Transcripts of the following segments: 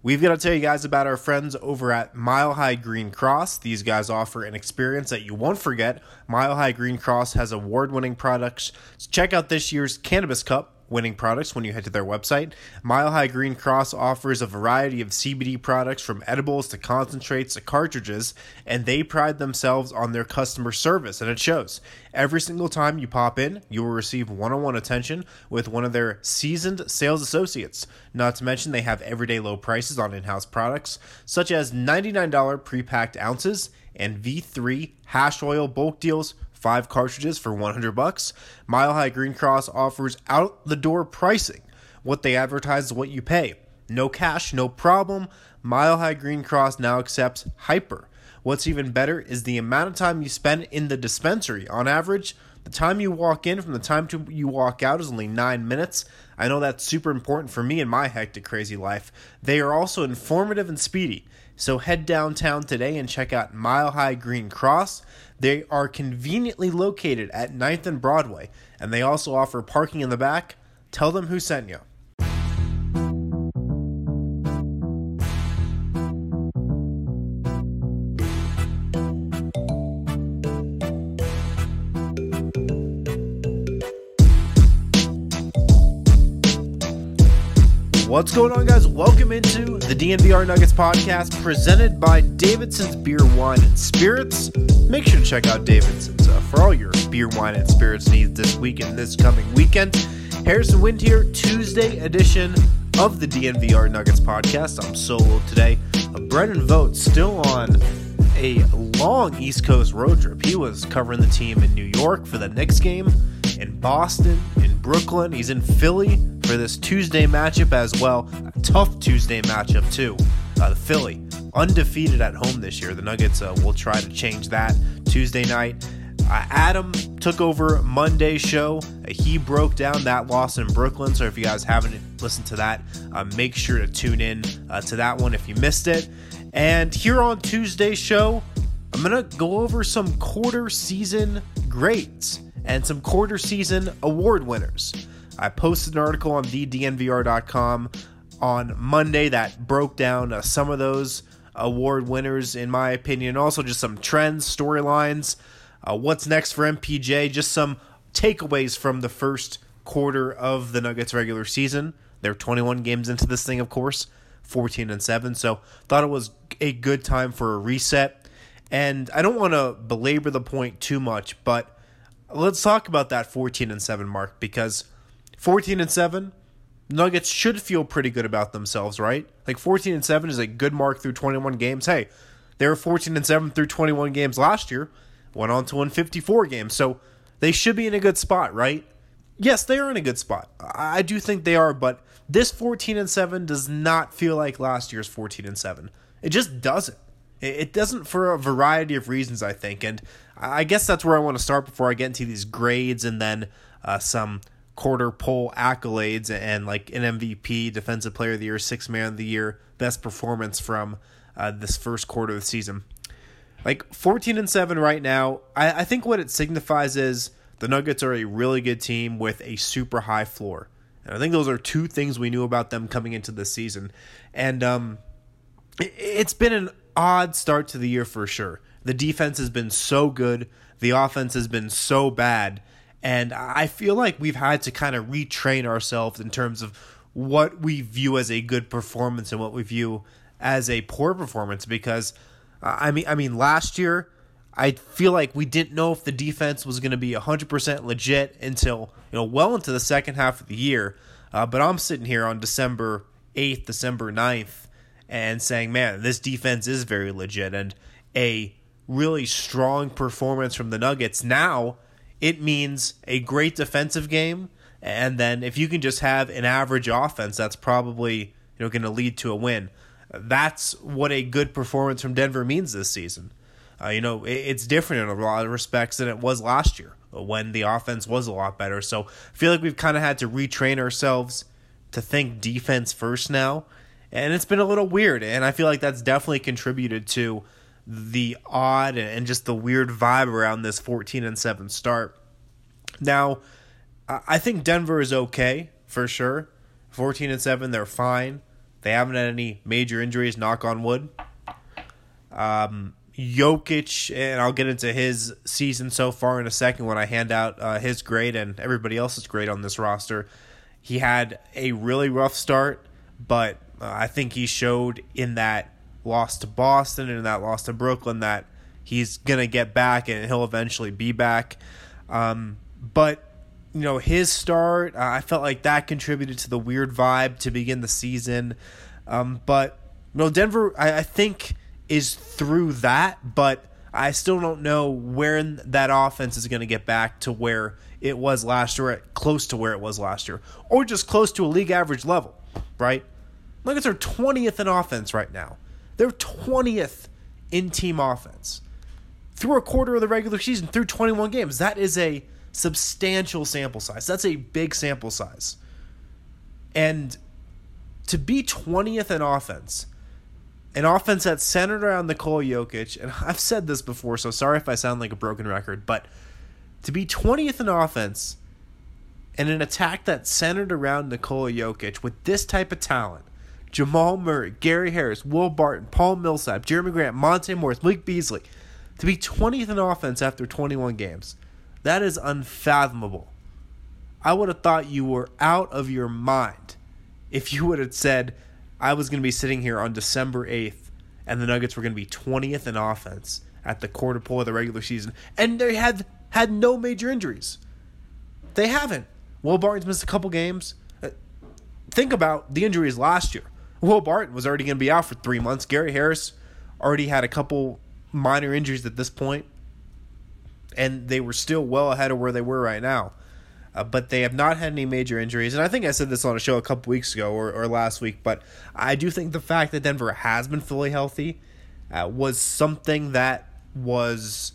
We've got to tell you guys about our friends over at Mile High Green Cross. These guys offer an experience that you won't forget. Mile High Green Cross has award winning products. So check out this year's Cannabis Cup winning products when you head to their website. Mile High Green Cross offers a variety of CBD products from edibles to concentrates to cartridges, and they pride themselves on their customer service, and it shows. Every single time you pop in, you will receive one on one attention with one of their seasoned sales associates. Not to mention, they have everyday low prices on in house products, such as $99 pre packed ounces and V3 hash oil bulk deals five cartridges for 100 bucks. Mile High Green Cross offers out the door pricing. What they advertise is what you pay. No cash, no problem. Mile High Green Cross now accepts Hypur. What's even better is the amount of time you spend in the dispensary. On average, the time you walk in from the time to you walk out is only nine minutes. I know that's super important for me in my hectic, crazy life. They are also informative and speedy. So head downtown today and check out Mile High Green Cross. They are conveniently located at 9th and Broadway, and they also offer parking in the back. Tell them who sent you. What's going on, guys? Welcome into the DNVR Nuggets podcast presented by Davidson's Beer, Wine, and Spirits. Make sure to check out Davidson's uh, for all your beer, wine, and spirits needs this week and this coming weekend. Harrison Wind here, Tuesday edition of the DNVR Nuggets podcast. I'm solo today. Uh, Brendan Vogt still on a long East Coast road trip. He was covering the team in New York for the Knicks game, in Boston, in Brooklyn. He's in Philly for this Tuesday matchup as well. A tough Tuesday matchup, too. Uh, the Philly, undefeated at home this year. The Nuggets uh, will try to change that Tuesday night. Uh, Adam took over Monday's show. Uh, he broke down that loss in Brooklyn. So if you guys haven't listened to that, uh, make sure to tune in uh, to that one if you missed it. And here on Tuesday's show, I'm going to go over some quarter season grades and some quarter season award winners. I posted an article on thednvr.com on Monday that broke down uh, some of those award winners, in my opinion, also just some trends, storylines, uh, what's next for MPJ, just some takeaways from the first quarter of the Nuggets regular season. They're 21 games into this thing, of course, 14 and 7. So thought it was a good time for a reset. And I don't want to belabor the point too much, but let's talk about that 14 and 7 mark because 14 and 7 Nuggets should feel pretty good about themselves, right? Like 14 and 7 is a good mark through 21 games. Hey, they were 14 and 7 through 21 games last year, went on to win 54 games. So they should be in a good spot, right? Yes, they are in a good spot. I do think they are, but this 14 and 7 does not feel like last year's 14 and 7. It just doesn't. It doesn't for a variety of reasons, I think. And I guess that's where I want to start before I get into these grades and then uh, some quarter pole accolades and like an MVP, Defensive Player of the Year, Six Man of the Year, best performance from uh, this first quarter of the season. Like 14 and 7 right now, I, I think what it signifies is the Nuggets are a really good team with a super high floor. And I think those are two things we knew about them coming into this season. And um, it, it's been an odd start to the year for sure. The defense has been so good, the offense has been so bad and I feel like we've had to kind of retrain ourselves in terms of what we view as a good performance and what we view as a poor performance because uh, I mean I mean last year I feel like we didn't know if the defense was going to be 100% legit until you know well into the second half of the year. Uh, but I'm sitting here on December 8th December 9th and saying man this defense is very legit. And a really strong performance from the Nuggets. Now it means a great defensive game. And then if you can just have an average offense, that's probably you know going to lead to a win. That's what a good performance from Denver means this season. Uh, you know, it's different in a lot of respects than it was last year when the offense was a lot better. So I feel like we've kind of had to retrain ourselves to think defense first now. And it's been a little weird. And I feel like that's definitely contributed to the odd and just the weird vibe around this 14 and 7 start. Now, I think Denver is okay for sure. 14 and 7, they're fine. They haven't had any major injuries, knock on wood. Um, Jokic, and I'll get into his season so far in a second when I hand out uh, his grade and everybody else's grade on this roster. He had a really rough start, but uh, I think he showed in that loss to Boston and that loss to Brooklyn that he's going to get back and he'll eventually be back. Um, but, you know, his start, uh, I felt like that contributed to the weird vibe to begin the season. Um, but, you know, Denver, I, I think is through that, but I still don't know where that offense is going to get back to where it was last year, close to where it was last year, or just close to a league average level, right? At their 20th in offense right now. They're 20th in team offense. Through a quarter of the regular season, through 21 games, that is a substantial sample size. That's a big sample size. And to be 20th in offense, an offense that's centered around Nikola Jokic, and I've said this before, so sorry if I sound like a broken record, but to be 20th in offense and an attack that's centered around Nikola Jokic with this type of talent, Jamal Murray, Gary Harris, Will Barton, Paul Millsap, Jerami Grant, Monte Morris, Malik Beasley, to be 20th in offense after 21 games, that is unfathomable. I would have thought you were out of your mind if you would have said – I was going to be sitting here on December 8th, and the Nuggets were going to be 20th in offense at the quarter pole of the regular season, and they had had no major injuries. They haven't. Will Barton's missed a couple games. Uh, think about the injuries last year. Will Barton was already going to be out for three months. Gary Harris already had a couple minor injuries at this point, and they were still well ahead of where they were right now uh, but they have not had any major injuries. And I think I said this on a show a couple weeks ago or, or last week, but I do think the fact that Denver has been fully healthy uh, was something that was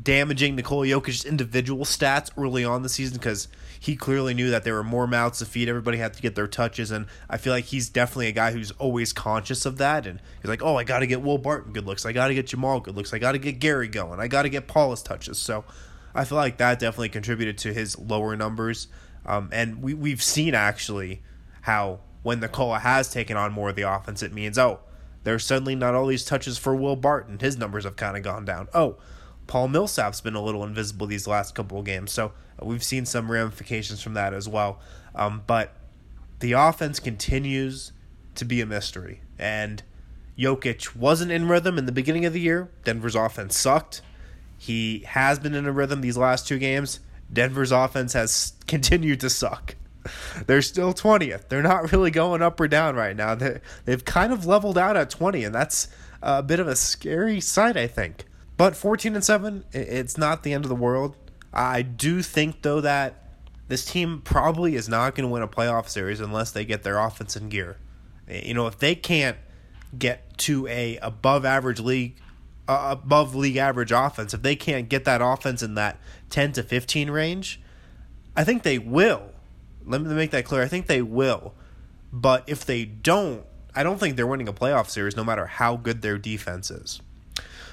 damaging Nikola Jokic's individual stats early on the season because he clearly knew that there were more mouths to feed. Everybody had to get their touches, and I feel like he's definitely a guy who's always conscious of that. And he's like, "Oh, I got to get Will Barton good looks. I got to get Jamal good looks. I got to get Gary going. I got to get Paulus touches." So I feel like that definitely contributed to his lower numbers. Um, and we, we've seen actually how when Nikola has taken on more of the offense, it means, oh, there's suddenly not all these touches for Will Barton. His numbers have kind of gone down. Oh, Paul Millsap's been a little invisible these last couple of games. So we've seen some ramifications from that as well. Um, but the offense continues to be a mystery. And Jokic wasn't in rhythm in the beginning of the year. Denver's offense sucked. He has been in a rhythm these last two games. Denver's offense has continued to suck. They're still 20th. They're not really going up or down right now. they they've kind of leveled out at 20, and that's a bit of a scary sight, I think. But 14 and 7, it's not the end of the world. I do think, though, that this team probably is not going to win a playoff series unless they get their offense in gear. You know, if they can't get to a above average league uh, above league average offense, if they can't get that offense in that 10 to 15 range, I think they will. Let me make that clear. I think they will. But if they don't, I don't think they're winning a playoff series no matter how good their defense is.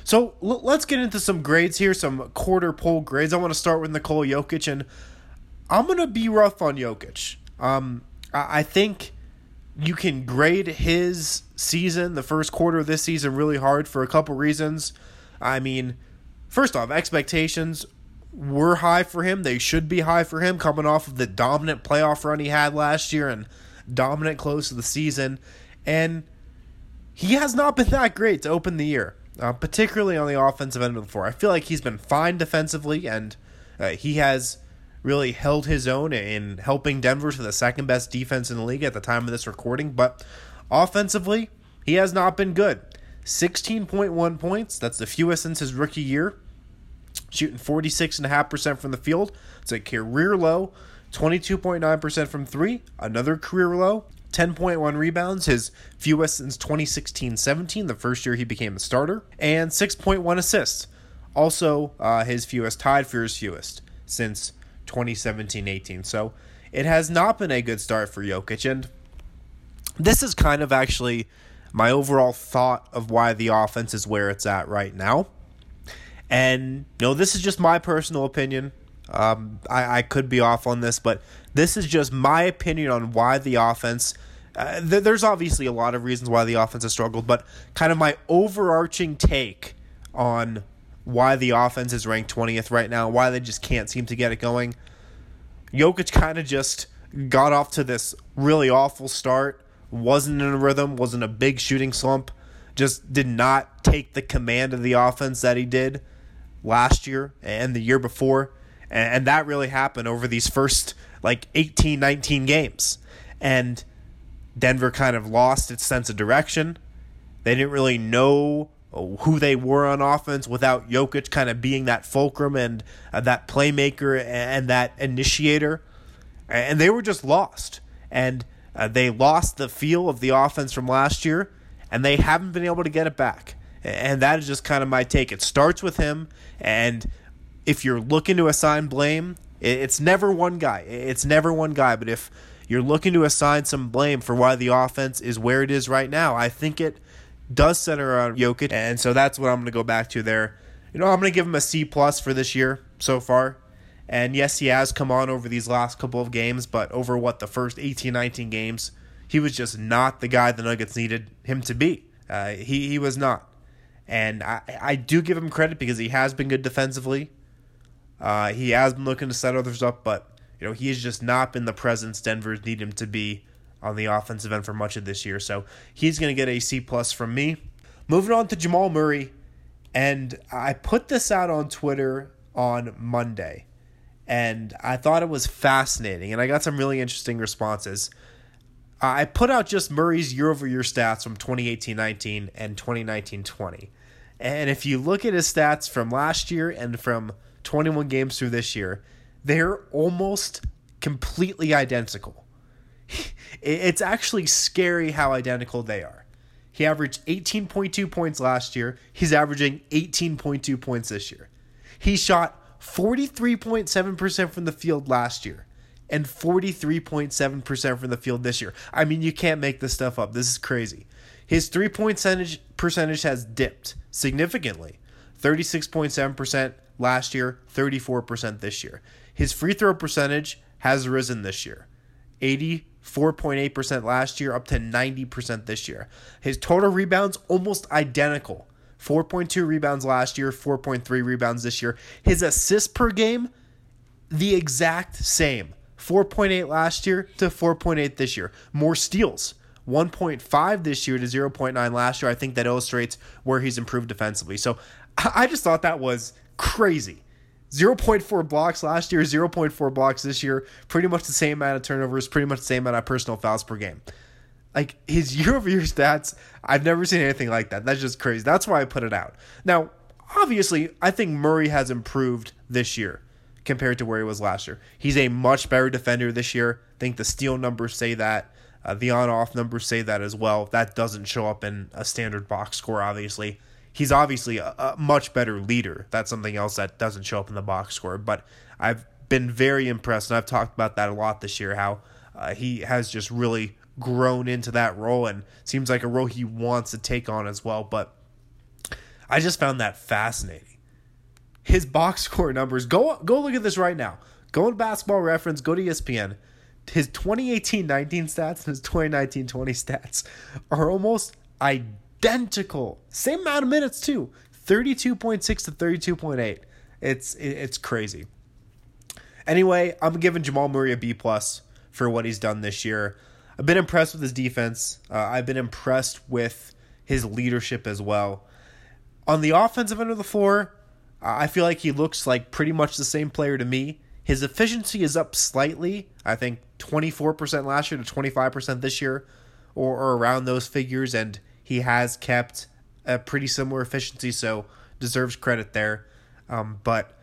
So l- let's get into some grades here, some quarter pole grades. I want to start with Nikola Jokic, and I'm going to be rough on Jokic. Um, I-, I think you can grade his season, the first quarter of this season, really hard for a couple reasons. I mean, first off, expectations were high for him. They should be high for him coming off of the dominant playoff run he had last year and dominant close to the season. And he has not been that great to open the year, uh, particularly on the offensive end of the floor. I feel like he's been fine defensively, and uh, he has really held his own in helping Denver to the second best defense in the league at the time of this recording. But offensively, he has not been good. 16.1 points, that's the fewest since his rookie year. Shooting 46.5% from the field. It's a career low. 22.9% from three, another career low. 10.1 rebounds, his fewest since 2016 17, the first year he became a starter. And 6.1 assists, also uh, his fewest, tied for his fewest since 2017 18. So it has not been a good start for Jokic. And this is kind of actually my overall thought of why the offense is where it's at right now. And, you know, this is just my personal opinion. Um, I, I could be off on this, but this is just my opinion on why the offense uh, th- there's obviously a lot of reasons why the offense has struggled, but kind of my overarching take on why the offense is ranked 20th right now, why they just can't seem to get it going. Jokic kind of just got off to this really awful start, wasn't in a rhythm, wasn't a big shooting slump, just did not take the command of the offense that he did last year and the year before. And that really happened over these first like 18, 19 games. And Denver kind of lost its sense of direction. They didn't really know who they were on offense without Jokic kind of being that fulcrum and uh, that playmaker and that initiator. And they were just lost. And uh, they lost the feel of the offense from last year, and they haven't been able to get it back. And that is just kind of my take. It starts with him, and if you're looking to assign blame, it's never one guy. It's never one guy. But if you're looking to assign some blame for why the offense is where it is right now, I think it does center around Jokic, and so that's what I'm going to go back to there. You know, I'm going to give him a C plus for this year so far. And yes, he has come on over these last couple of games, but over what the first 18, 19 games, he was just not the guy the Nuggets needed him to be. Uh, he he was not, and I I do give him credit because he has been good defensively. Uh, he has been looking to set others up, but you know he has just not been the presence Denver's need him to be on the offensive end for much of this year. So he's going to get a C plus from me. Moving on to Jamal Murray, and I put this out on Twitter on Monday, and I thought it was fascinating, and I got some really interesting responses. I put out just Murray's year over year stats from 2018 19 and 2019 20. And if you look at his stats from last year and from 21 games through this year, they're almost completely identical. It's actually scary how identical they are. He averaged 18.2 points last year. He's averaging 18.2 points this year. He shot 43.7% from the field last year and 43.7% from the field this year. I mean, you can't make this stuff up. This is crazy. His three point percentage, percentage has dipped significantly 36.7% last year, 34% this year. His free throw percentage has risen this year 84.8% last year, up to 90% this year. His total rebounds almost identical 4.2 rebounds last year, 4.3 rebounds this year. His assists per game, the exact same 4.8 last year to 4.8 this year. More steals. 1.5 this year to 0.9 last year. I think that illustrates where he's improved defensively. So I just thought that was crazy. 0.4 blocks last year, 0.4 blocks this year, pretty much the same amount of turnovers, pretty much the same amount of personal fouls per game. Like his year over year stats, I've never seen anything like that. That's just crazy. That's why I put it out. Now, obviously, I think Murray has improved this year compared to where he was last year. He's a much better defender this year. I think the steal numbers say that. Uh, the on off numbers say that as well. That doesn't show up in a standard box score, obviously he's obviously a, a, much better leader. That's something else that doesn't show up in the box score. But I've been very impressed, and I've talked about that a lot this year. How uh, he has just really grown into that role, and seems like a role he wants to take on as well. But I just found that fascinating. His box score numbers. Go go look at this right now. Go to Basketball Reference. Go to ESPN. His 2018-19 stats and his 2019-20 stats are almost identical identical. Same amount of minutes too. 32.6 to 32.8. It's it's crazy. Anyway, I'm giving Jamal Murray a B plus for what he's done this year. I've been impressed with his defense. Uh, I've been impressed with his leadership as well. On the offensive end of the floor, I feel like he looks like pretty much the same player to me. His efficiency is up slightly. I think 24% last year to 25% this year, or, or around those figures. And he has kept a pretty similar efficiency, so deserves credit there. Um, but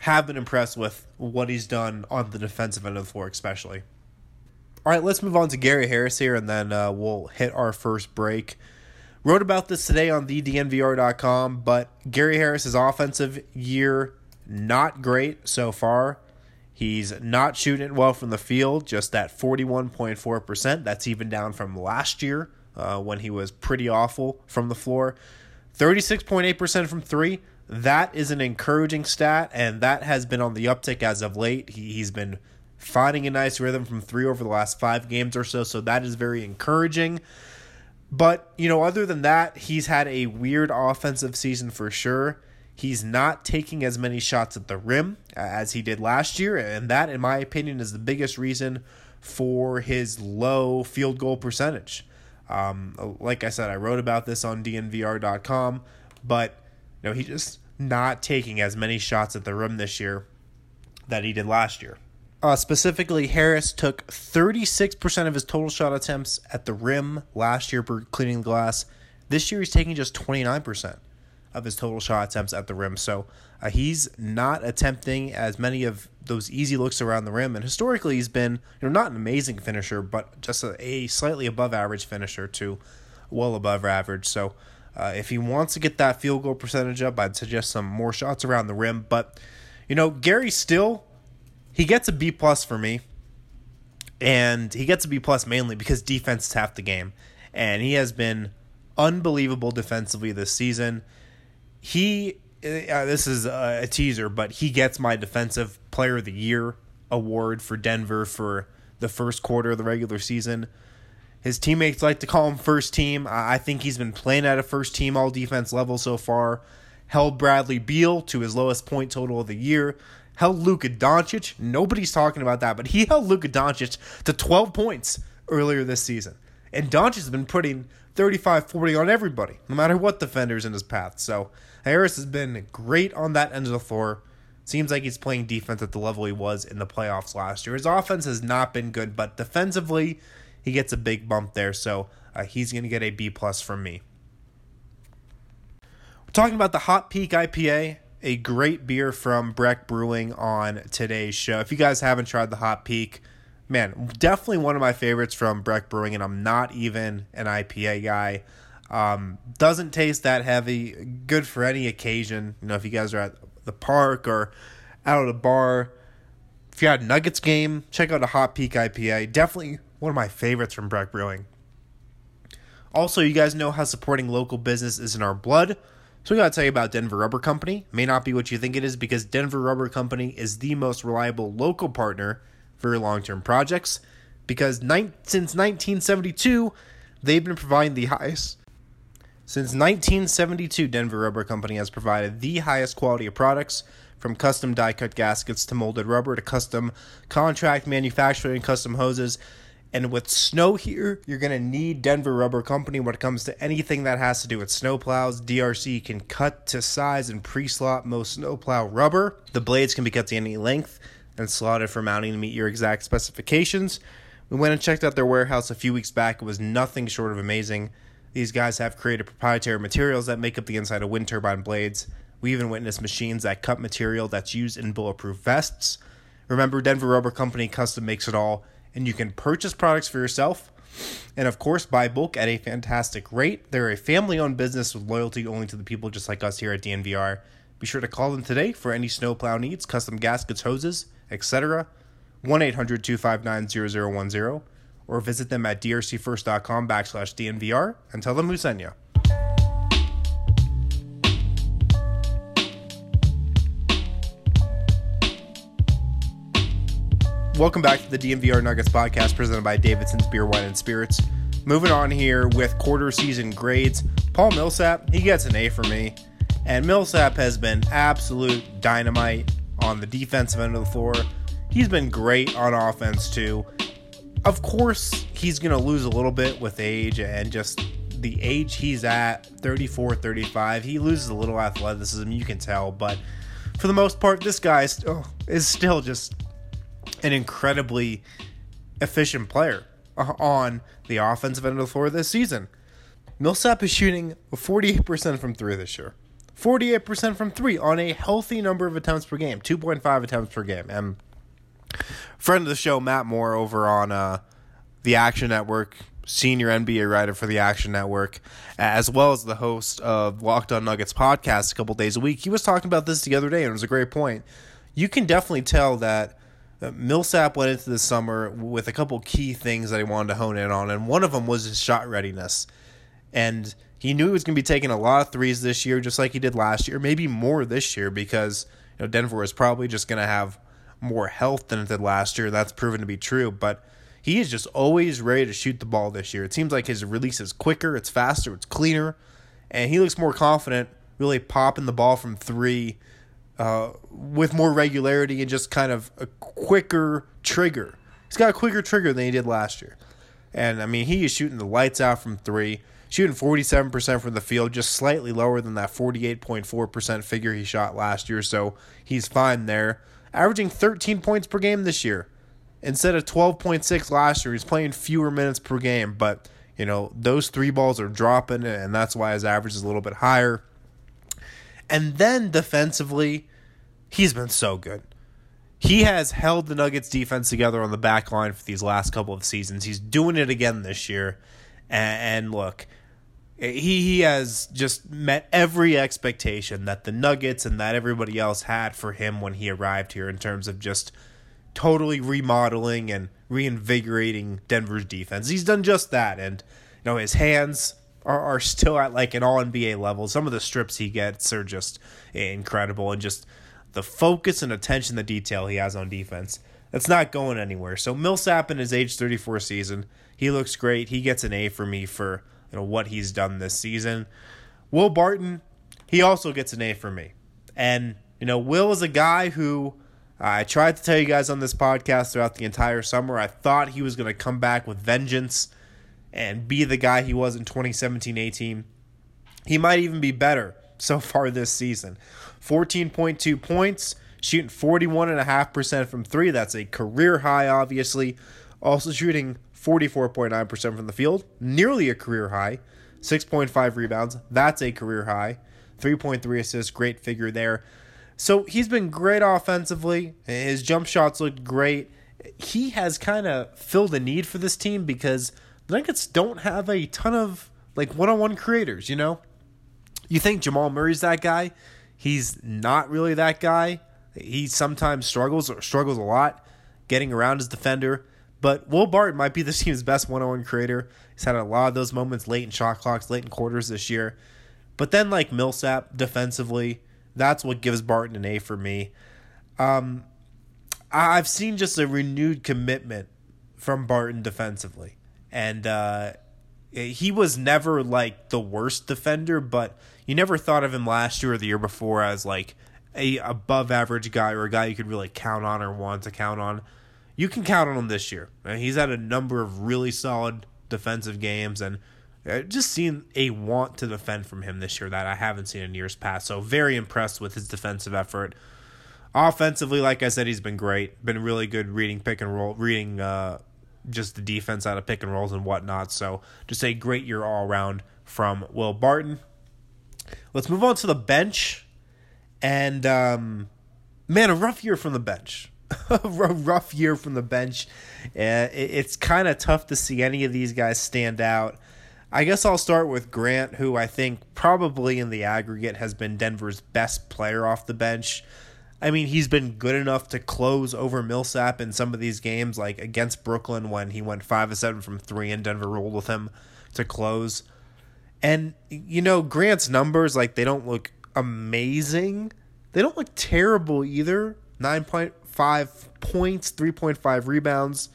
have been impressed with what he's done on the defensive end of the floor, especially. All right, let's move on to Gary Harris here, and then uh, we'll hit our first break. Wrote about this today on thednvr.com, but Gary Harris's offensive year not great so far. He's not shooting it well from the field, just that 41.4%. That's even down from last year uh, when he was pretty awful from the floor. 36.8% from three. That is an encouraging stat, and that has been on the uptick as of late. He, he's been finding a nice rhythm from three over the last five games or so. So that is very encouraging. But, you know, other than that, he's had a weird offensive season for sure. He's not taking as many shots at the rim as he did last year. And that, in my opinion, is the biggest reason for his low field goal percentage. Um, like I said, I wrote about this on DNVR.com, but you know, he's just not taking as many shots at the rim this year that he did last year. Uh, specifically, Harris took 36% of his total shot attempts at the rim last year for cleaning the glass. This year, he's taking just 29% of his total shot attempts at the rim. So uh, he's not attempting as many of those easy looks around the rim. And historically, he's been you know not an amazing finisher, but just a, a slightly above average finisher to well above average. So uh, if he wants to get that field goal percentage up, I'd suggest some more shots around the rim. But you know, Gary still he gets a B plus for me, and he gets a B plus mainly because defense is half the game, and he has been unbelievable defensively this season. He uh, this is a, teaser, but he gets my defensive player of the year award for Denver for the first quarter of the regular season. His teammates like to call him first team. I think he's been playing at a first team all defense level so far. Held Bradley Beal to his lowest point total of the year held Luka Doncic. Nobody's talking about that, but he held Luka Doncic to 12 points earlier this season. And Doncic has been putting 35 40 on everybody, no matter what defender's in his path. So Harris has been great on that end of the floor. Seems like he's playing defense at the level he was in the playoffs last year. His offense has not been good, but defensively, he gets a big bump there. So uh, he's going to get a B plus from me. We're talking about the Hot Peak IPA a great beer from Breck Brewing on today's show. If you guys haven't tried the Hot Peak, man, definitely one of my favorites from Breck Brewing, and I'm not even an IPA guy. Um, doesn't taste that heavy. Good for any occasion. You know, if you guys are at the park or out at a bar. If you had Nuggets game, check out a Hot Peak IPA. Definitely one of my favorites from Breck Brewing. Also, you guys know how supporting local business is in our blood. So we got to tell you about Denver Rubber Company. May not be what you think it is because Denver Rubber Company is the most reliable local partner for your long-term projects because ni- since 1972 they've been providing the highest since 1972 Denver Rubber Company has provided the highest quality of products from custom die cut gaskets to molded rubber to custom contract manufacturing and custom hoses and with snow here, you're going to need Denver Rubber Company when it comes to anything that has to do with snowplows. DRC can cut to size and pre slot most snowplow rubber. The blades can be cut to any length and slotted for mounting to meet your exact specifications. We went and checked out their warehouse a few weeks back. It was nothing short of amazing. These guys have created proprietary materials that make up the inside of wind turbine blades. We even witnessed machines that cut material that's used in bulletproof vests. Remember, Denver Rubber Company custom makes it all and you can purchase products for yourself. And of course, buy bulk at a fantastic rate. They're a family owned business with loyalty only to the people just like us here at DNVR. Be sure to call them today for any snowplow needs, custom gaskets, hoses, etc. 1 800 259 0010 or visit them at drcfirst.com backslash DNVR and tell them who sent you. Welcome back to the DNVR Nuggets podcast presented by Davidson's Beer, Wine, and Spirits. Moving on here with quarter season grades. Paul Millsap, he gets an A for me. And Millsap has been absolute dynamite on the defensive end of the floor. He's been great on offense too. Of course, he's going to lose a little bit with age and just the age he's at 34, 35. He loses a little athleticism, you can tell. But for the most part, this guy is still, is still just an incredibly efficient player on the offensive end of the floor this season. Millsap is shooting 48% from three this year. 48% from three on a healthy number of attempts per game, 2.5 attempts per game. And friend of the show, Matt Moore, over on uh, the Action Network, senior NBA writer for the Action Network, as well as the host of Locked On Nuggets podcast a couple days a week, he was talking about this the other day, and it was a great point. You can definitely tell that Millsap went into the summer with a couple key things that he wanted to hone in on, and one of them was his shot readiness. And he knew he was going to be taking a lot of threes this year, just like he did last year, maybe more this year, because you know Denver was probably just going to have more health than it did last year. That's proven to be true, but he is just always ready to shoot the ball this year. It seems like his release is quicker, it's faster, it's cleaner, and he looks more confident really popping the ball from three uh, with more regularity and just kind of a quicker trigger. He's got a quicker trigger than he did last year. And I mean, he is shooting the lights out from three, shooting 47% from the field, just slightly lower than that 48.4% figure he shot last year. So he's fine there. Averaging 13 points per game this year instead of 12.6 last year. He's playing fewer minutes per game, but you know, those three balls are dropping, and that's why his average is a little bit higher. And then defensively, he's been so good. He has held the Nuggets defense together on the back line for these last couple of seasons. He's doing it again this year. And, and look, Eh, he, he has just met every expectation that the Nuggets and that everybody else had for him when he arrived here in terms of just totally remodeling and reinvigorating Denver's defense. He's done just that. And, you know, his hands are, are still at like an all NBA level. Some of the strips he gets are just incredible. And just the focus and attention the detail he has on defense. That's not going anywhere. So Millsap in his age 34 season, he looks great. He gets an A for me for you know what he's done this season. Will Barton, he also gets an A for me. And you know, Will is a guy who I tried to tell you guys on this podcast throughout the entire summer. I thought he was going to come back with vengeance and be the guy he was in 2017 18. He might even be better so far this season. 14.2 points, shooting 41.5% from three. That's a career high, obviously. Also shooting 44.9% from the field, nearly a career high. 6.5 rebounds, that's a career high. 3.3 assists, great figure there. So he's been great offensively. His jump shots looked great. He has kind of filled a need for this team because the Nuggets don't have a ton of like one-on-one creators, you know? You think Jamal Murray's that guy? He's not really that guy. He sometimes struggles or struggles a lot getting around his defender. But Will Barton might be the team's best one on one creator. He's had a lot of those moments late in shot clocks, late in quarters this year. But then, like Millsap defensively, that's what gives Barton an A for me. Um, I've seen just a renewed commitment from Barton defensively. And uh, he was never like the worst defender, but you never thought of him last year or the year before as like a above average guy or a guy you could really count on or want to count on. You can count on him this year. He's had a number of really solid defensive games and just seen a want to defend from him this year that I haven't seen in years past. So very impressed with his defensive effort. Offensively, like I said, he's been great. Been really good reading pick and roll, reading uh, just the defense out of pick and rolls and whatnot. So just a great year all around from Will Barton. Let's move on to the bench. And um, man, a rough year from the bench. a rough year from the bench. It's kind of tough to see any of these guys stand out. I guess I'll start with Grant, who I think probably in the aggregate has been Denver's best player off the bench. I mean, he's been good enough to close over Millsap in some of these games, like against Brooklyn when he went five of seven from three and Denver rolled with him to close. And you know, Grant's numbers like they don't look amazing. They don't look terrible either. 9.5 points, 3.5 rebounds,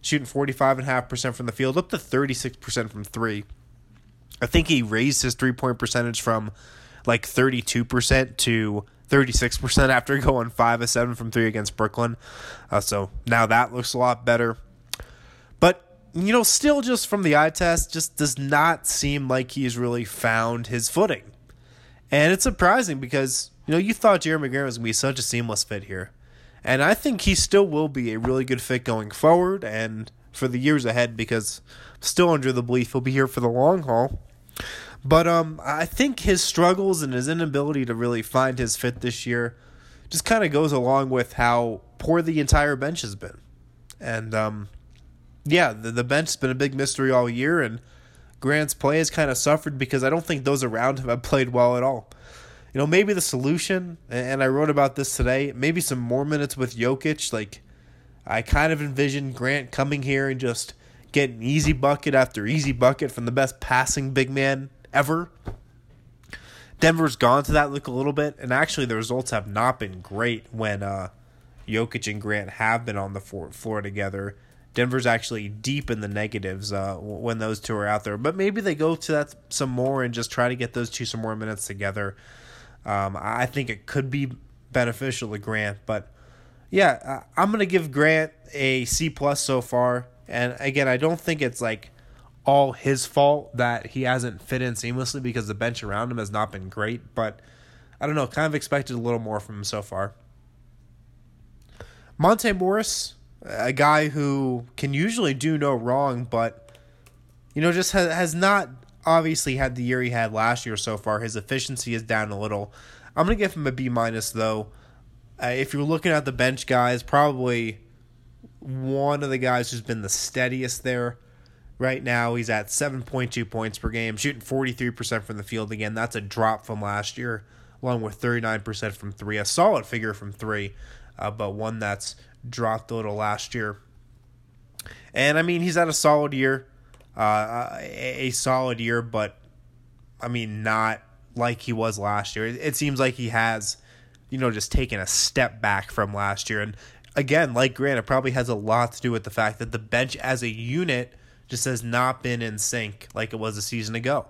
shooting 45.5% from the field, up to 36% from 3. I think he raised his three-point percentage from like 32% to 36% after going 5 of 7 from 3 against Brooklyn. Uh, so now that looks a lot better. But you know, still just from the eye test, just does not seem like he's really found his footing. And it's surprising because, you know, you thought Jerami Grant was going to be such a seamless fit here. And I think he still will be a really good fit going forward and for the years ahead because still under the belief he'll be here for the long haul. But um, I think his struggles and his inability to really find his fit this year just kind of goes along with how poor the entire bench has been. And um, yeah, the, the bench has been a big mystery all year, and Grant's play has kind of suffered because I don't think those around him have played well at all. You know, maybe the solution, and I wrote about this today, maybe some more minutes with Jokic. Like, I kind of envisioned Grant coming here and just getting easy bucket after easy bucket from the best passing big man ever. Denver's gone to that look a little bit, and actually the results have not been great when uh, Jokic and Grant have been on the floor together. Denver's actually deep in the negatives uh, when those two are out there, but maybe they go to that some more and just try to get those two some more minutes together. Um, I think it could be beneficial to Grant, but yeah, I'm gonna give Grant a C plus so far. And again, I don't think it's like all his fault that he hasn't fit in seamlessly because the bench around him has not been great. But I don't know, kind of expected a little more from him so far. Monte Morris, a guy who can usually do no wrong, but you know, just has, has not obviously had the year he had last year so far. His efficiency is down a little. I'm gonna give him a B minus though. Uh, if you're looking at the bench guys, probably one of the guys who's been the steadiest there. Right now, he's at 7.2 points per game, shooting 43% from the field again. That's a drop from last year, along with 39% from three. A solid figure from three, uh, but one that's dropped a little last year. And I mean, he's had a solid year, uh, a, solid year, but I mean, not like he was last year. It, it seems like he has, you know, just taken a step back from last year. And again, like Grant, it probably has a lot to do with the fact that the bench as a unit just has not been in sync like it was a season ago.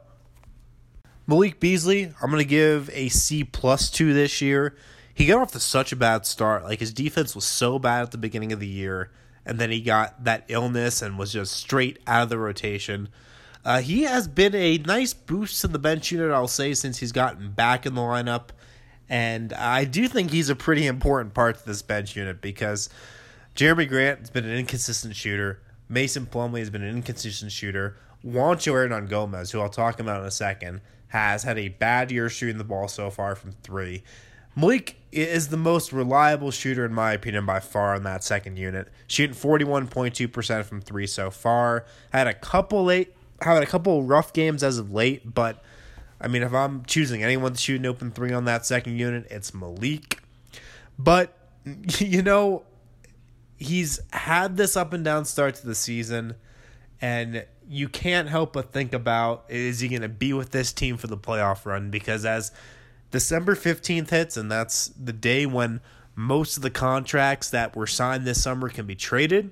Malik Beasley, I'm going to give a C plus two this year. He got off to such a bad start. Like his defense was so bad at the beginning of the year, and then he got that illness and was just straight out of the rotation. Uh, he has been a nice boost to the bench unit, I'll say, since he's gotten back in the lineup. And I do think he's a pretty important part to this bench unit because Jerami Grant has been an inconsistent shooter. Mason Plumlee has been an inconsistent shooter. Juancho Hernangomez, who I'll talk about in a second, has had a bad year shooting the ball so far from three. Malik is the most reliable shooter, in my opinion, by far in that second unit, shooting 41.2% from three so far. Had a couple late, had a couple rough games as of late, but I mean, if I'm choosing anyone to shoot an open three on that second unit, it's Malik. But, you know, he's had this up and down start to the season, and you can't help but think about is he going to be with this team for the playoff run? Because as December 15th hits, and that's the day when most of the contracts that were signed this summer can be traded,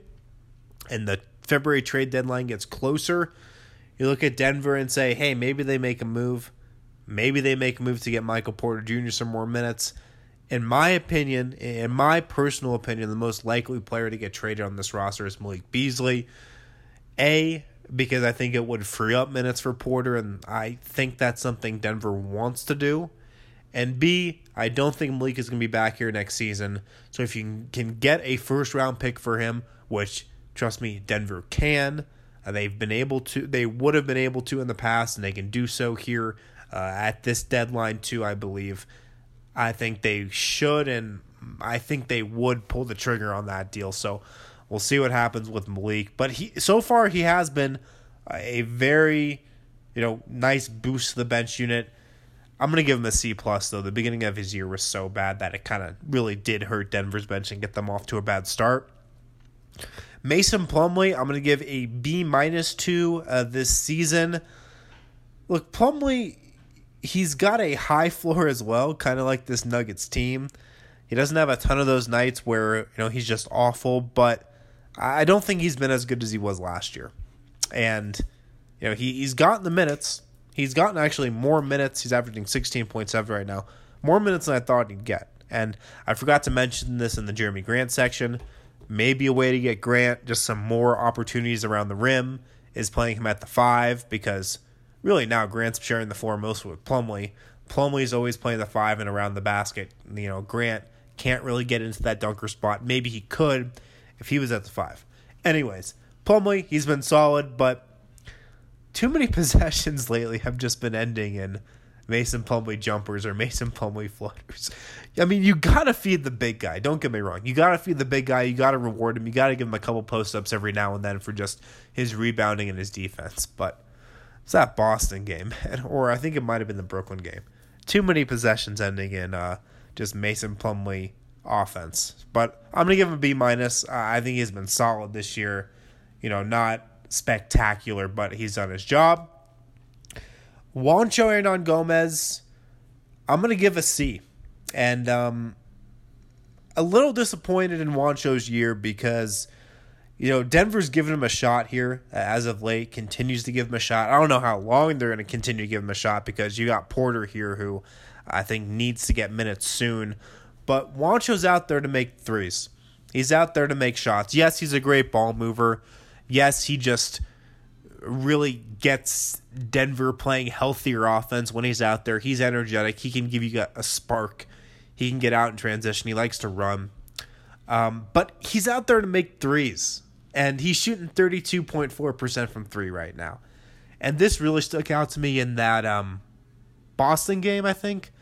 and the February trade deadline gets closer. You look at Denver and say, hey, maybe they make a move. Maybe they make a move to get Michael Porter Jr. some more minutes. In my opinion, in my personal opinion, the most likely player to get traded on this roster is Malik Beasley. A, because I think it would free up minutes for Porter, and I think that's something Denver wants to do. And B, I don't think Malik is going to be back here next season. So if you can get a first round pick for him, which trust me, Denver can, uh, they've been able to, they would have been able to in the past, and they can do so here uh, at this deadline too. I believe. I think they should, and I think they would pull the trigger on that deal. So we'll see what happens with Malik. But he so far he has been a very you know nice boost to the bench unit. I'm gonna give him a C plus though. The beginning of his year was so bad that it kind of really did hurt Denver's bench and get them off to a bad start. Mason Plumlee, I'm gonna give a B minus two uh, this season. Look, Plumlee he's got a high floor as well, kind of like this Nuggets team. He doesn't have a ton of those nights where you know he's just awful, but I don't think he's been as good as he was last year. And you know he he's gotten the minutes. He's gotten actually more minutes. He's averaging sixteen point seven right now, more minutes than I thought he'd get. And I forgot to mention this in the Jerami Grant section. Maybe a way to get Grant just some more opportunities around the rim is playing him at the five because really now Grant's sharing the floor most with Plumlee. Plumlee's always playing the five and around the basket. You know, Grant can't really get into that dunker spot. Maybe he could if he was at the five. Anyways, Plumlee, he's been solid, but too many possessions lately have just been ending in Mason Plumlee jumpers or Mason Plumlee floaters. I mean, you gotta feed the big guy. Don't get me wrong. You gotta feed the big guy. You gotta reward him. You gotta give him a couple post ups every now and then for just his rebounding and his defense. But it's that Boston game, or I think it might have been the Brooklyn game. Too many possessions ending in uh, just Mason Plumlee offense. But I'm gonna give him a B minus. Uh, I think he's been solid this year. You know, not spectacular, but he's done his job. Juancho Hernangomez, I'm gonna give a C, and um, a little disappointed in Juancho's year because you know, Denver's given him a shot here as of late, continues to give him a shot. I don't know how long they're going to continue to give him a shot because you got Porter here who I think needs to get minutes soon. But Juancho's out there to make threes. He's out there to make shots. Yes, he's a great ball mover. Yes, he just really gets Denver playing healthier offense when he's out there. He's energetic. He can give you a spark. He can get out in transition. He likes to run. Um, but he's out there to make threes and he's shooting 32.4% from three right now. And this really stuck out to me in that um, Boston game, I think.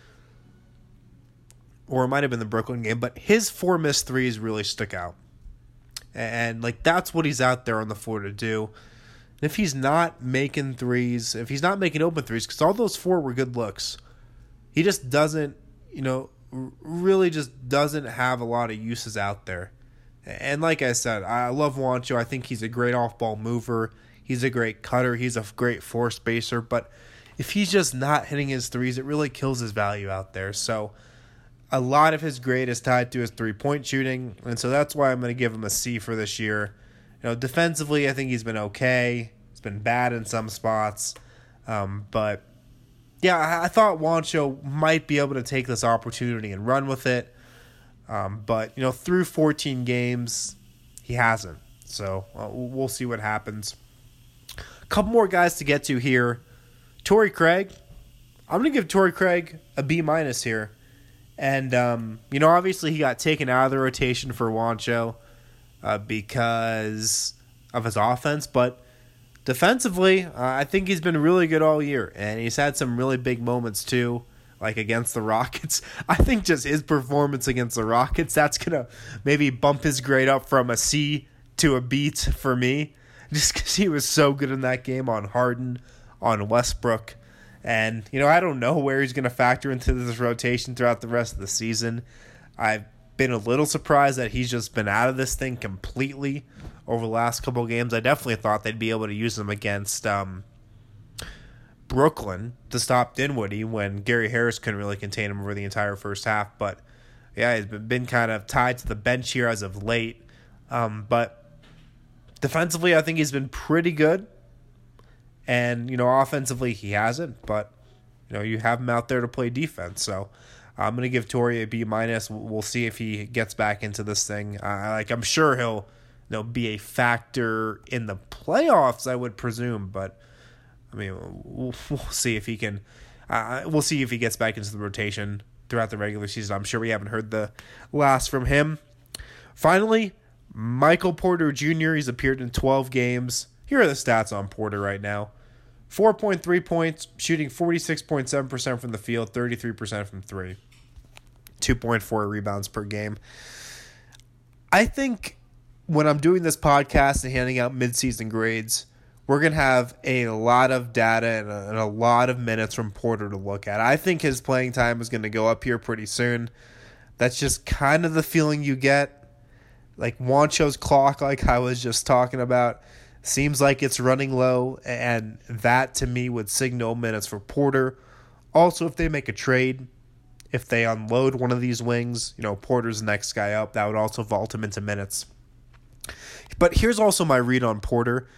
Or it might have been the Brooklyn game, but his four missed threes really stuck out. And like that's what he's out there on the floor to do. if he's not making threes, if he's not making open threes, because all those four were good looks, he just doesn't, you know, really just doesn't have a lot of uses out there. And like I said, I love Juancho. I think he's a great off ball mover. He's a great cutter. He's a great floor spacer. But if he's just not hitting his threes, it really kills his value out there. So a lot of his grade is tied to his three point shooting. And so that's why I'm going to give him a C for this year. You know, defensively, I think he's been okay. He's been bad in some spots. Um, but yeah, I, I thought Juancho might be able to take this opportunity and run with it. Um, but you know, through 14 games, he hasn't. So uh, we'll see what happens. A couple more guys to get to here. Torrey Craig. I'm gonna give Torrey Craig a B minus here, and um, you know, obviously he got taken out of the rotation for Juancho uh, because of his offense, but defensively, uh, I think he's been really good all year, and he's had some really big moments too like against the Rockets. I think just his performance against the Rockets, that's going to maybe bump his grade up from a C to a B for me, just because he was so good in that game on Harden, on Westbrook. And, you know, I don't know where he's going to factor into this rotation throughout the rest of the season. I've been a little surprised that he's just been out of this thing completely over the last couple of games. I definitely thought they'd be able to use him against um, Brooklyn to stop Dinwiddie when Gary Harris couldn't really contain him over the entire first half. But yeah, he's been kind of tied to the bench here as of late. Um, but defensively, I think he's been pretty good. And, you know, offensively, he hasn't. But, you know, you have him out there to play defense. So I'm going to give Torrey a B minus. We'll see if he gets back into this thing. Uh, like, I'm sure he'll, you know, be a factor in the playoffs, I would presume. But, I mean, we'll, we'll see if he can. Uh, we'll see if he gets back into the rotation throughout the regular season. I'm sure we haven't heard the last from him. Finally, Michael Porter Jr. He's appeared in 12 games. Here are the stats on Porter right now 4.3 points, shooting 46.7% from the field, 33% from three, 2.4 rebounds per game. I think when I'm doing this podcast and handing out midseason grades, we're going to have a lot of data and a, and a, lot of minutes from Porter to look at. I think his playing time is going to go up here pretty soon. That's just kind of the feeling you get. Like Juancho's clock, like I was just talking about, seems like it's running low, and that to me would signal minutes for Porter. Also, if they make a trade, if they unload one of these wings, you know, Porter's the next guy up, that would also vault him into minutes. But here's also my read on Porter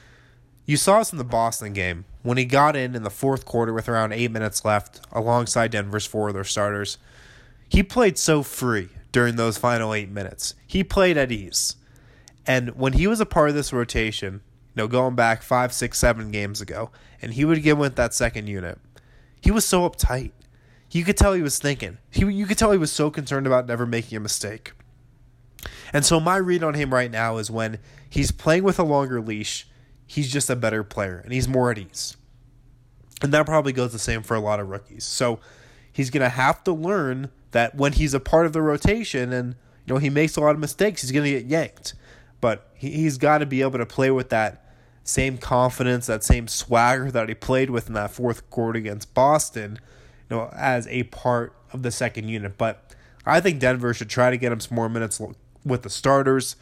you saw us in the Boston game when he got in in the fourth quarter with around eight minutes left alongside Denver's four other starters. He played so free during those final eight minutes. He played at ease. And when he was a part of this rotation, know, going back five, six, seven games ago, and he would get with that second unit, he was so uptight. You could tell he was thinking. He, you could tell he was so concerned about never making a mistake. And so my read on him right now is when he's playing with a longer leash he's just a better player and he's more at ease. And that probably goes the same for a lot of rookies. So he's going to have to learn that when he's a part of the rotation and you know he makes a lot of mistakes, he's going to get yanked. But he, he's got to be able to play with that same confidence, that same swagger that he played with in that fourth quarter against Boston, you know, as a part of the second unit. But I think Denver should try to get him some more minutes with the starters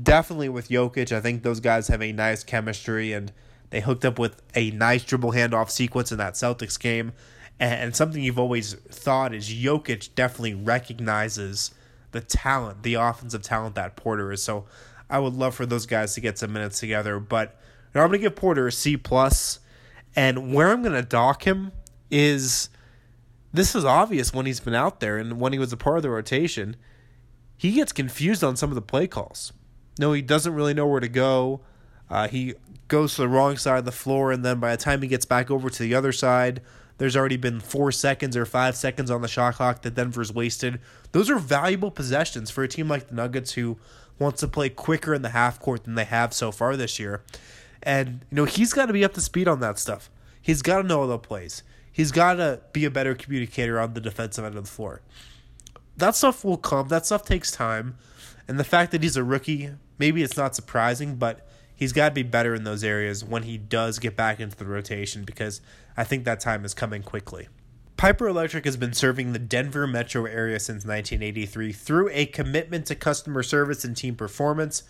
definitely with Jokic. I think those guys have a nice chemistry and they hooked up with a nice dribble handoff sequence in that Celtics game. And something you've always thought is Jokic definitely recognizes the talent, the offensive talent that Porter is. So I would love for those guys to get some minutes together. But know, I'm going to give Porter a C plus, and where I'm going to dock him is this is obvious when he's been out there and when he was a part of the rotation. He gets confused on some of the play calls. No, he doesn't really know where to go. Uh, he goes to the wrong side of the floor, and then by the time he gets back over to the other side, there's already been four seconds or five seconds on the shot clock that Denver's wasted. Those are valuable possessions for a team like the Nuggets who wants to play quicker in the half court than they have so far this year. And, you know, he's got to be up to speed on that stuff. He's got to know all the plays. He's got to be a better communicator on the defensive end of the floor. That stuff will come. That stuff takes time. And the fact that he's a rookie, maybe it's not surprising, but he's got to be better in those areas when he does get back into the rotation because I think that time is coming quickly. Piper Electric has been serving the Denver metro area since 1983 through a commitment to customer service and team performance.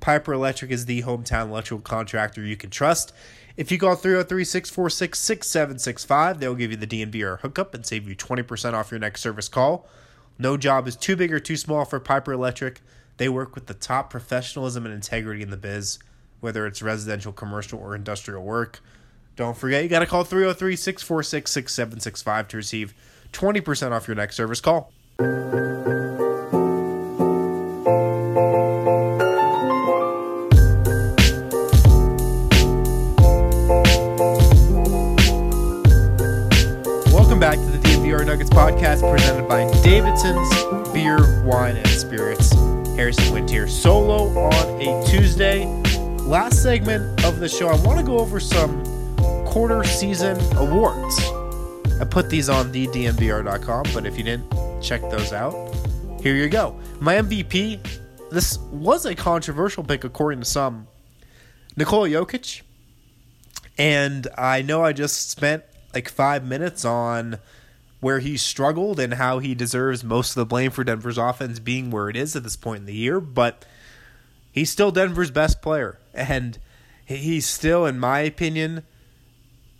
Piper Electric is the hometown electrical contractor you can trust. If you call 303 646 6765, they'll give you the DNVR hookup and save you 20% off your next service call. No job is too big or too small for Piper Electric. They work with the top professionalism and integrity in the biz, whether it's residential, commercial, or industrial work. Don't forget, you got to call 303 646 6765 to receive 20% off your next service call. Back to the DNVR Nuggets podcast presented by Davidson's Beer, Wine, and Spirits. Harrison Wind here, solo on a Tuesday. Last segment of the show, I want to go over some quarter season awards. I put these on the DNVR.com, but if you didn't check those out, here you go. My MVP, this was a controversial pick according to some. Nikola Jokic. And I know I just spent like five minutes on where he struggled and how he deserves most of the blame for Denver's offense being where it is at this point in the year, but he's still Denver's best player. And he's still, in my opinion,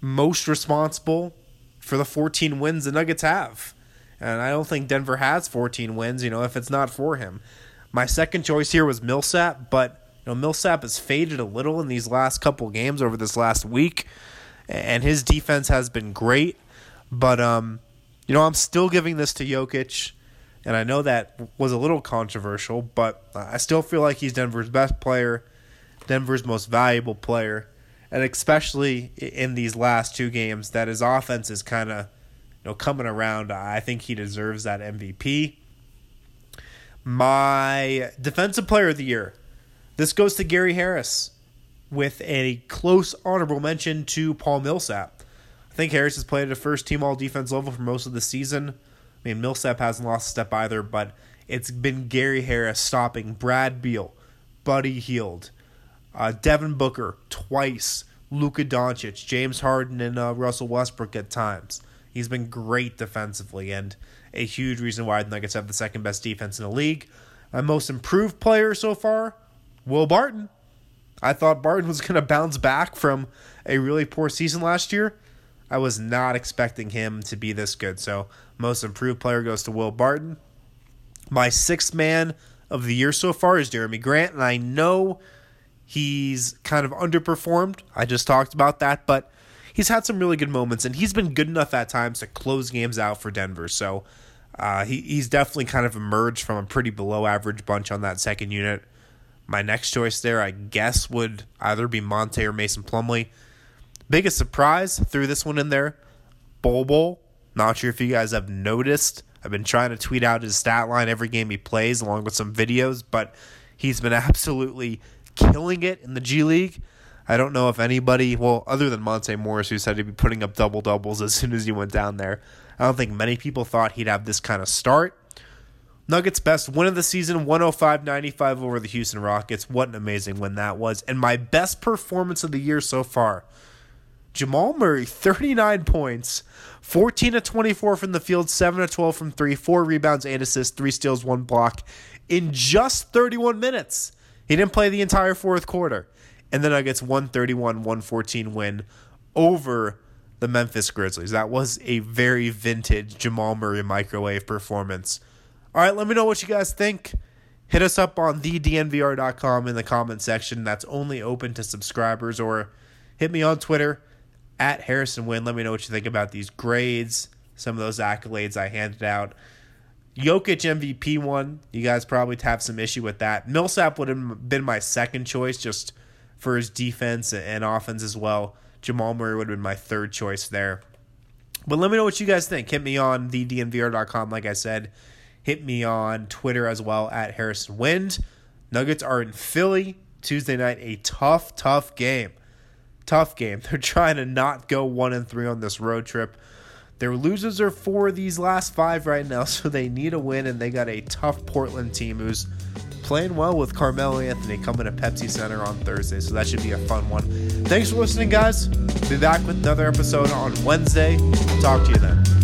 most responsible for the 14 wins the Nuggets have. And I don't think Denver has 14 wins, you know, if it's not for him. My second choice here was Millsap, but you know, Millsap has faded a little in these last couple games over this last week and his defense has been great. But um, you know, I'm still giving this to Jokic, and I know that was a little controversial, but I still feel like he's Denver's best player, Denver's most valuable player, and especially in these last two games, that his offense is kind of you know coming around. I think he deserves that MVP. My defensive player of the year. This goes to Gary Harris with a close honorable mention to Paul Millsap. I think Harris has played at a first team all defense level for most of the season. I mean, Millsap hasn't lost a step either, but it's been Gary Harris stopping Brad Beal, Buddy Hield, uh, Devin Booker twice, Luka Doncic, James Harden, and uh, Russell Westbrook at times. He's been great defensively and a huge reason why the Nuggets have the second best defense in the league. My most improved player so far, Will Barton. I thought Barton was going to bounce back from a really poor season last year. I was not expecting him to be this good. So, most improved player goes to Will Barton. My sixth man of the year so far is Jerami Grant, and I know he's kind of underperformed. I just talked about that, but he's had some really good moments, and he's been good enough at times to close games out for Denver. So, uh, he, he's definitely kind of emerged from a pretty below average bunch on that second unit. My next choice there, I guess, would either be Monte or Mason Plumlee. Biggest surprise, threw this one in there. Bol Bol. Not sure if you guys have noticed. I've been trying to tweet out his stat line every game he plays, along with some videos, but he's been absolutely killing it in the G League. I don't know if anybody, well, other than Monte Morris, who said he'd be putting up double doubles as soon as he went down there, I don't think many people thought he'd have this kind of start. Nuggets best win of the season 105-95 over the Houston Rockets. What an amazing win that was. And my best performance of the year so far. Jamal Murray 39 points, 14 to 24 from the field, 7 to 12 from 3, 4 rebounds, and assists, 3 steals, 1 block in just 31 minutes. He didn't play the entire fourth quarter. And the Nuggets 131-114 win over the Memphis Grizzlies. That was a very vintage Jamal Murray microwave performance All right, let me know what you guys think. Hit us up on thednvr.com in the comment section. That's only open to subscribers, or hit me on Twitter at Harrison Wind. Let me know what you think about these grades, some of those accolades I handed out. Jokic MVP one, you guys probably have some issue with that. Millsap would have been my second choice just for his defense and offense as well. Jamal Murray would have been my third choice there. But let me know what you guys think. Hit me on thednvr.com, like I said. Hit me on Twitter as well at Harrison Wind. Nuggets are in Philly Tuesday night. A tough, tough game. Tough game. They're trying to not go one and three on this road trip. Their losers are four of these last five right now, so they need a win, and they got a tough Portland team who's playing well with Carmelo Anthony coming to Pepsi Center on Thursday, so that should be a fun one. Thanks for listening, guys. Be back with another episode on Wednesday. Talk to you then.